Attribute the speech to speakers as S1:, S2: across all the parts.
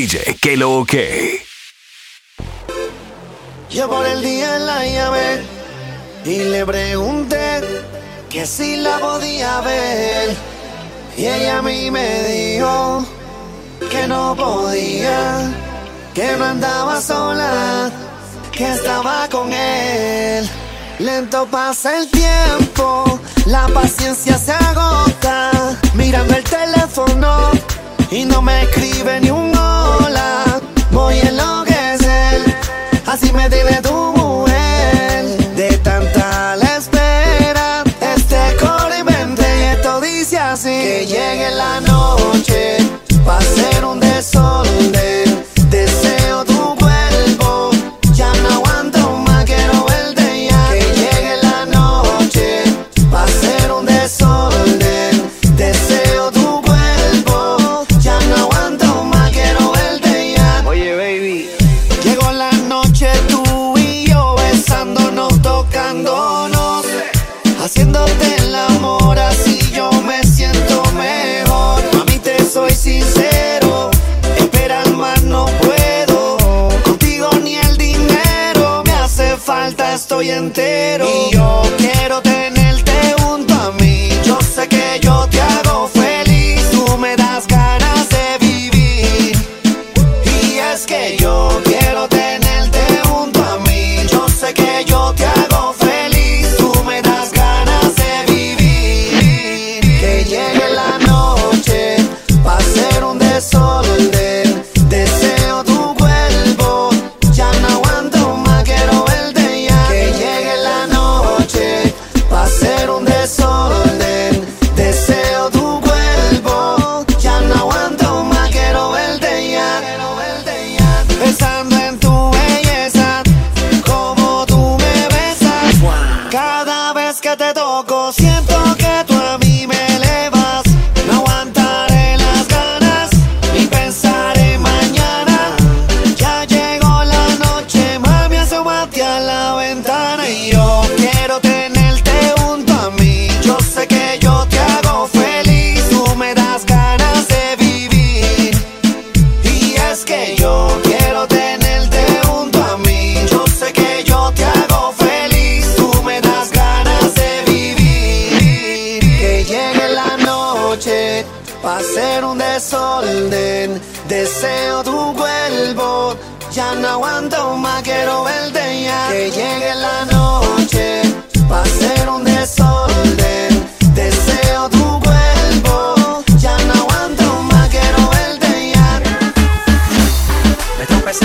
S1: DJ Kelo
S2: Yo por el día en la llave y le pregunté que si la podía ver. Y ella a mí me dijo que no podía, que no andaba sola, que estaba con él. Lento pasa el tiempo, la paciencia se agota, mirando el teléfono y no me escribe ni un hola. Voy a enloquecer, así me tiene tu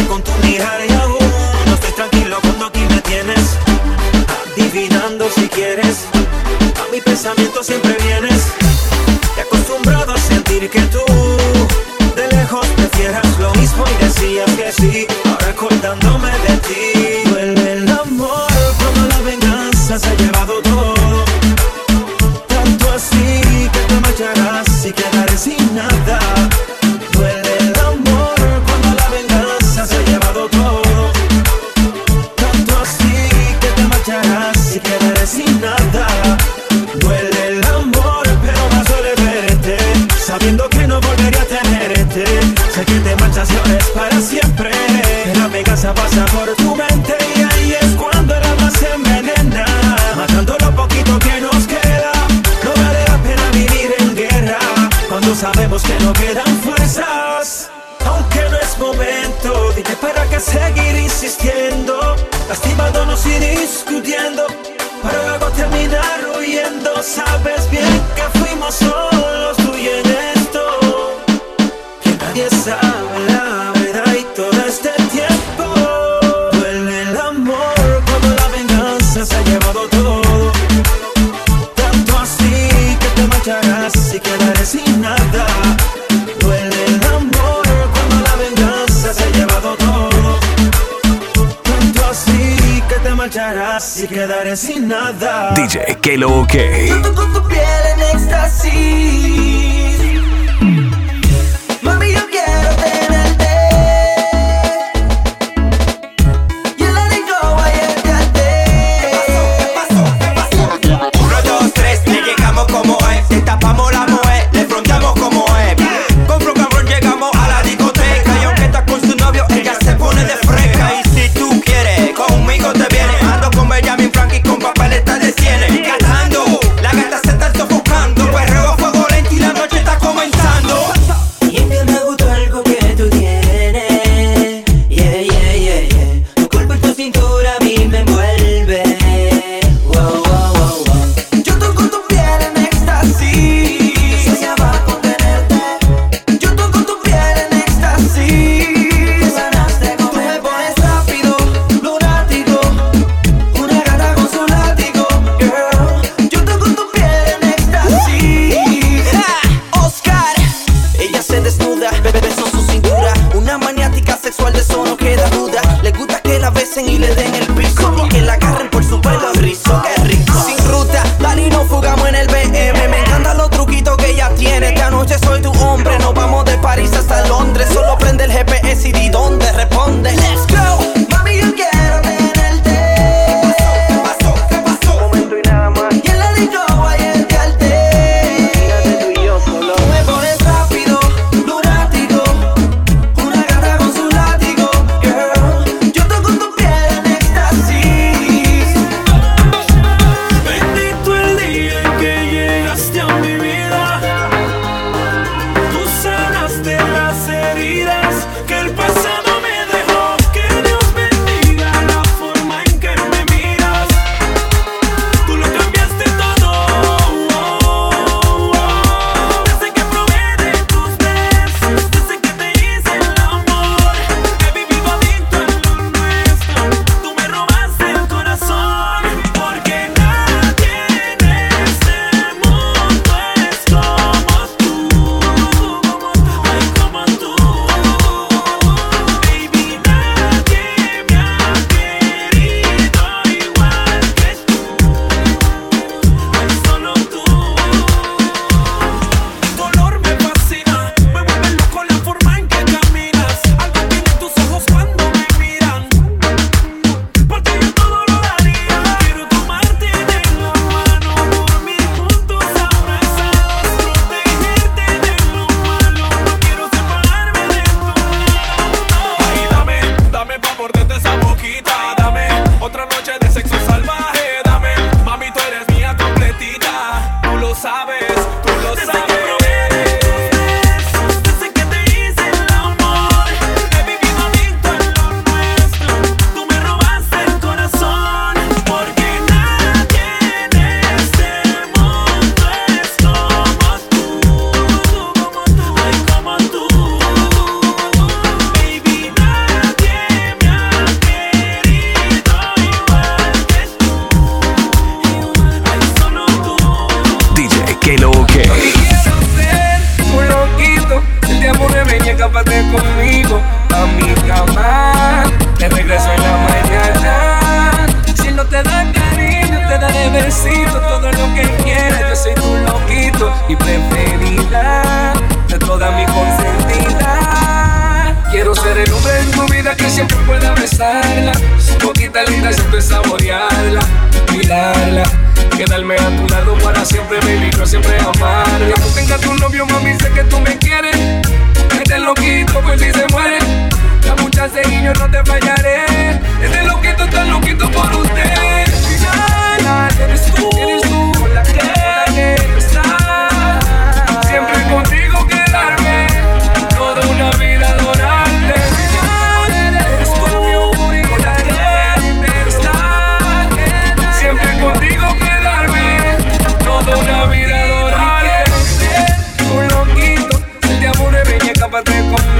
S3: con tu mirar y aún No estoy tranquilo cuando aquí me tienes. Adivinando si quieres A mi pensamiento siempre vienes. Te he acostumbrado a sentir que tú De lejos te prefieras lo mismo y decías que sí. que lo que.
S4: Quedarme a tu lado para siempre, baby, no siempre amarla. Que tú tengas tu novio, mami, sé que tú me quieres. Que te lo
S5: quito, pues si se muere. La muchacha y yo no te fallaré. llévate conmigo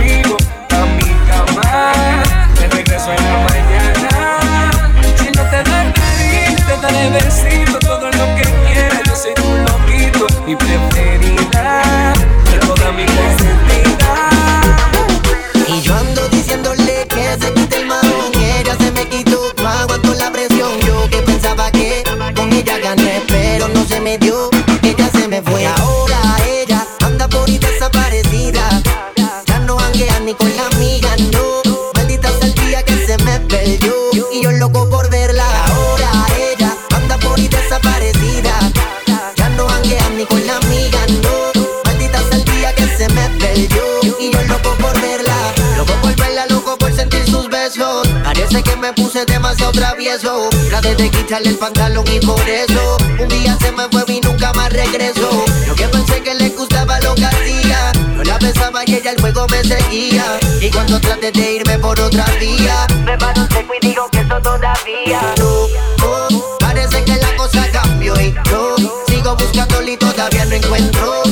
S5: travieso. Traté de quitarle el pantalón y por eso un día se me fue y nunca más regresó. Yo que pensé que le gustaba lo que hacía, no la pensaba y ella el juego me seguía. Y cuando traté de irme por otra vía, me paro seco y digo que eso todavía. No, oh, parece que la cosa cambió y yo sigo buscándole y todavía no encuentro.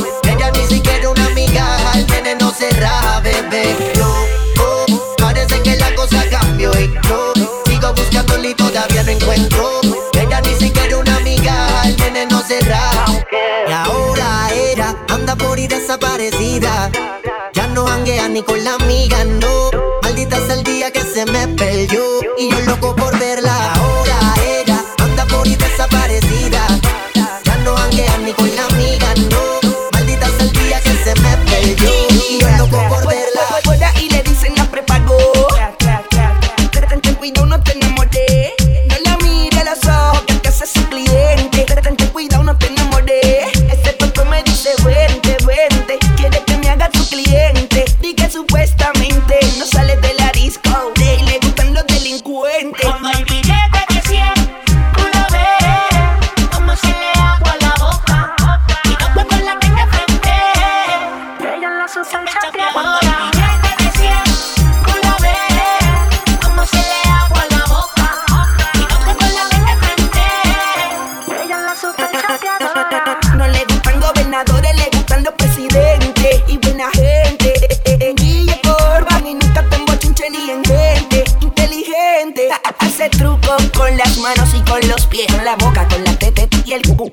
S5: ni la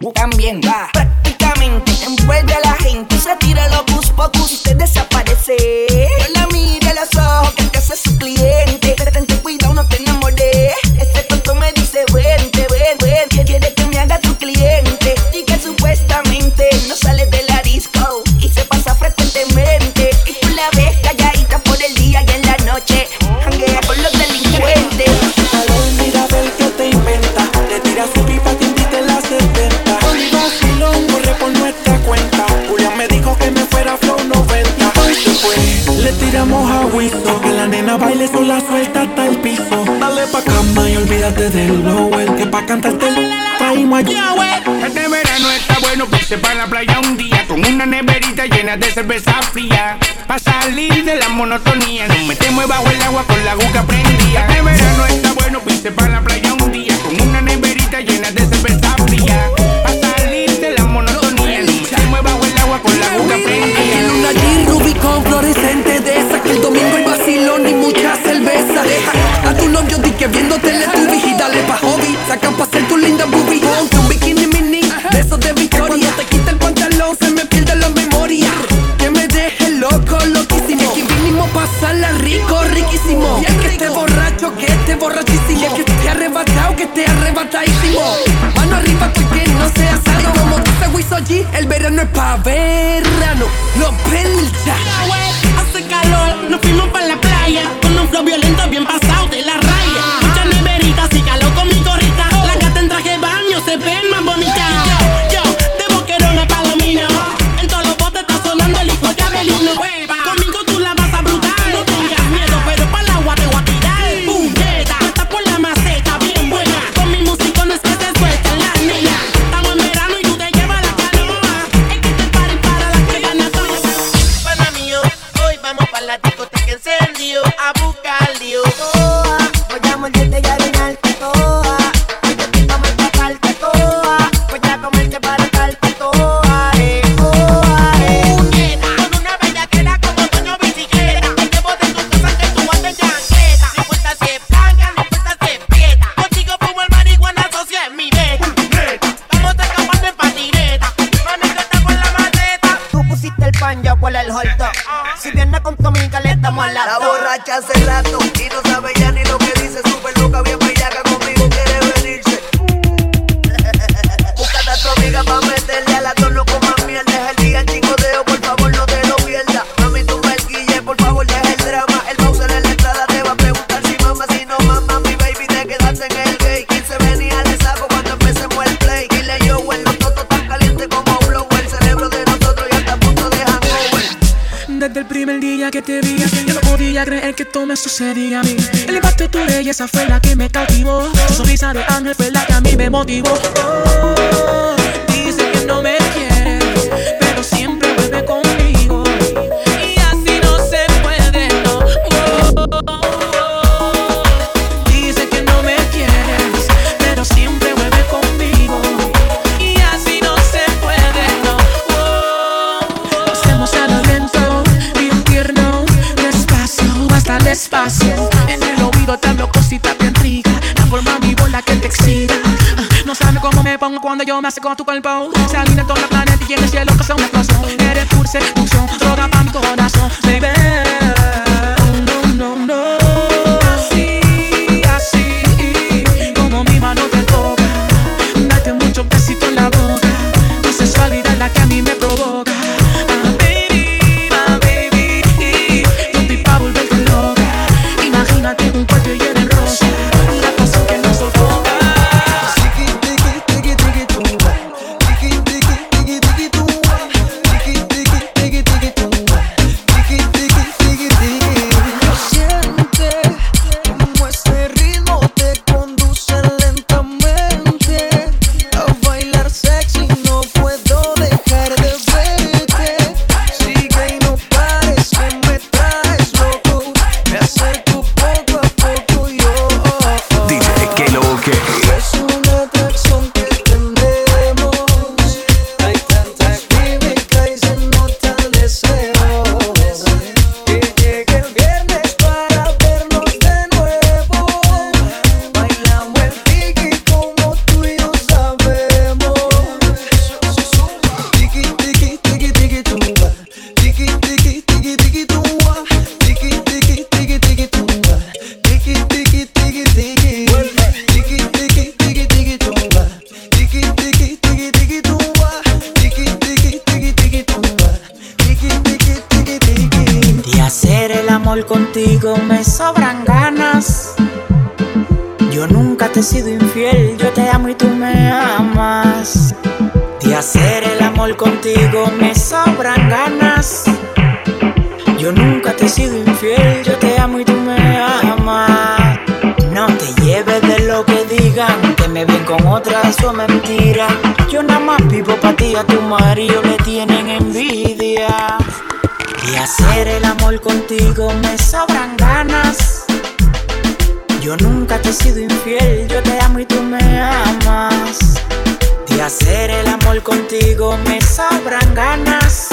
S6: buscan bien, va.
S7: olvídate del blower que pa' cantarte traímos a
S8: Este verano está bueno para irse para la playa un día con una neverita llena de cerveza fría. Pa' salir de la monotonía, nos metemos bajo el agua con la aguja prendida.
S9: Este verano
S10: podía que esto me sucedía a mí. El impacto de tu belleza fue la que me cautivó. Tu sonrisa de ángel fue la que a mí me motivó. Te hablo cositas bien ricas, la forma mi bola que te excita. Ah, No sabes cómo me pongo cuando yo me acerco a tu cuerpo. Se alinea todo el planeta y en el cielo pasa una explosión. Eres pura seducción, droga para mi corazón, baby. No, no, no, así, así, como mi mano te toca. Date muchos besitos en la boca, tu sensualidad la que a mí me provoca. Imagínate un cuarto
S11: sobran ganas. Yo nunca te he sido infiel, yo te amo y tú me amas. De hacer el amor contigo me sobran ganas. Yo nunca te he sido infiel, yo te amo y tú me amas. No te lleves de lo que digan, que me ven con otra, eso es mentira. Yo nada más vivo para ti, a tu marido le. Y hacer el amor contigo me sobran ganas. Yo nunca te he sido infiel, yo te amo y tú me amas. De hacer el amor contigo me sobran ganas.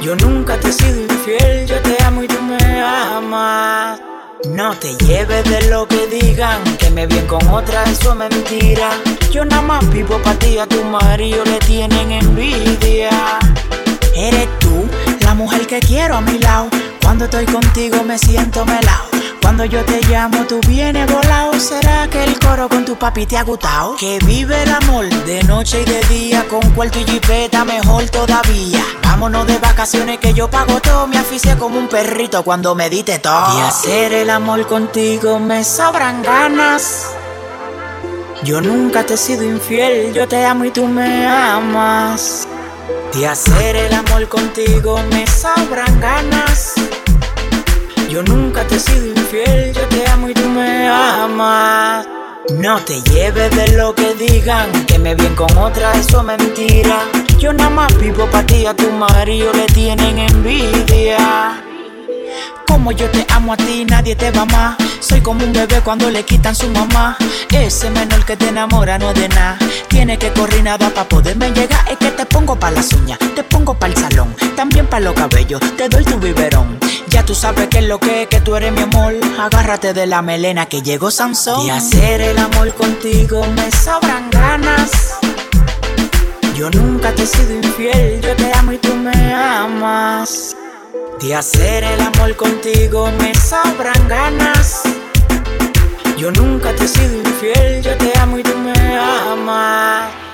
S11: Yo nunca te he sido infiel, yo te amo y tú me amas. No te lleves de lo que digan, que me vi con otra, eso es mentira. Yo nada más vivo para ti, a tu marido le tienen envidia. Eres tú, la mujer que quiero a mi lado. Cuando estoy contigo me siento melao. Cuando yo te llamo, tú vienes volado. ¿Será que el coro con tu papi te ha gustado? Que vive el amor de noche y de día. Con cuarto y jipeta, mejor todavía. Vámonos de vacaciones que yo pago todo. Me aficié como un perrito cuando me diste todo. Y hacer el amor contigo me sobran ganas. Yo nunca te he sido infiel, yo te amo y tú me amas. De hacer el amor contigo me sobran ganas. Yo nunca te he sido infiel, yo te amo y tú me amas. No te lleves de lo que digan, que me bien con otra, eso es mentira. Yo nada más vivo para ti, a tu marido le tienen envidia. Como yo te amo a ti, nadie te va más. Soy como un bebé cuando le quitan su mamá. Ese menor que te enamora no de nada. Tiene que correr nada para poderme llegar. Es que te pongo para las uñas, te pongo para el salón, también para los cabellos. Te doy tu biberón. Ya tú sabes que es lo que es, que tú eres mi amor. Agárrate de la melena que llegó Sansón. Y hacer el amor contigo me sobran ganas. Yo nunca te he sido infiel, yo te amo y tú me amas. De hacer el amor contigo me sobran ganas. Yo nunca te he sido infiel, yo te amo y tú me amas.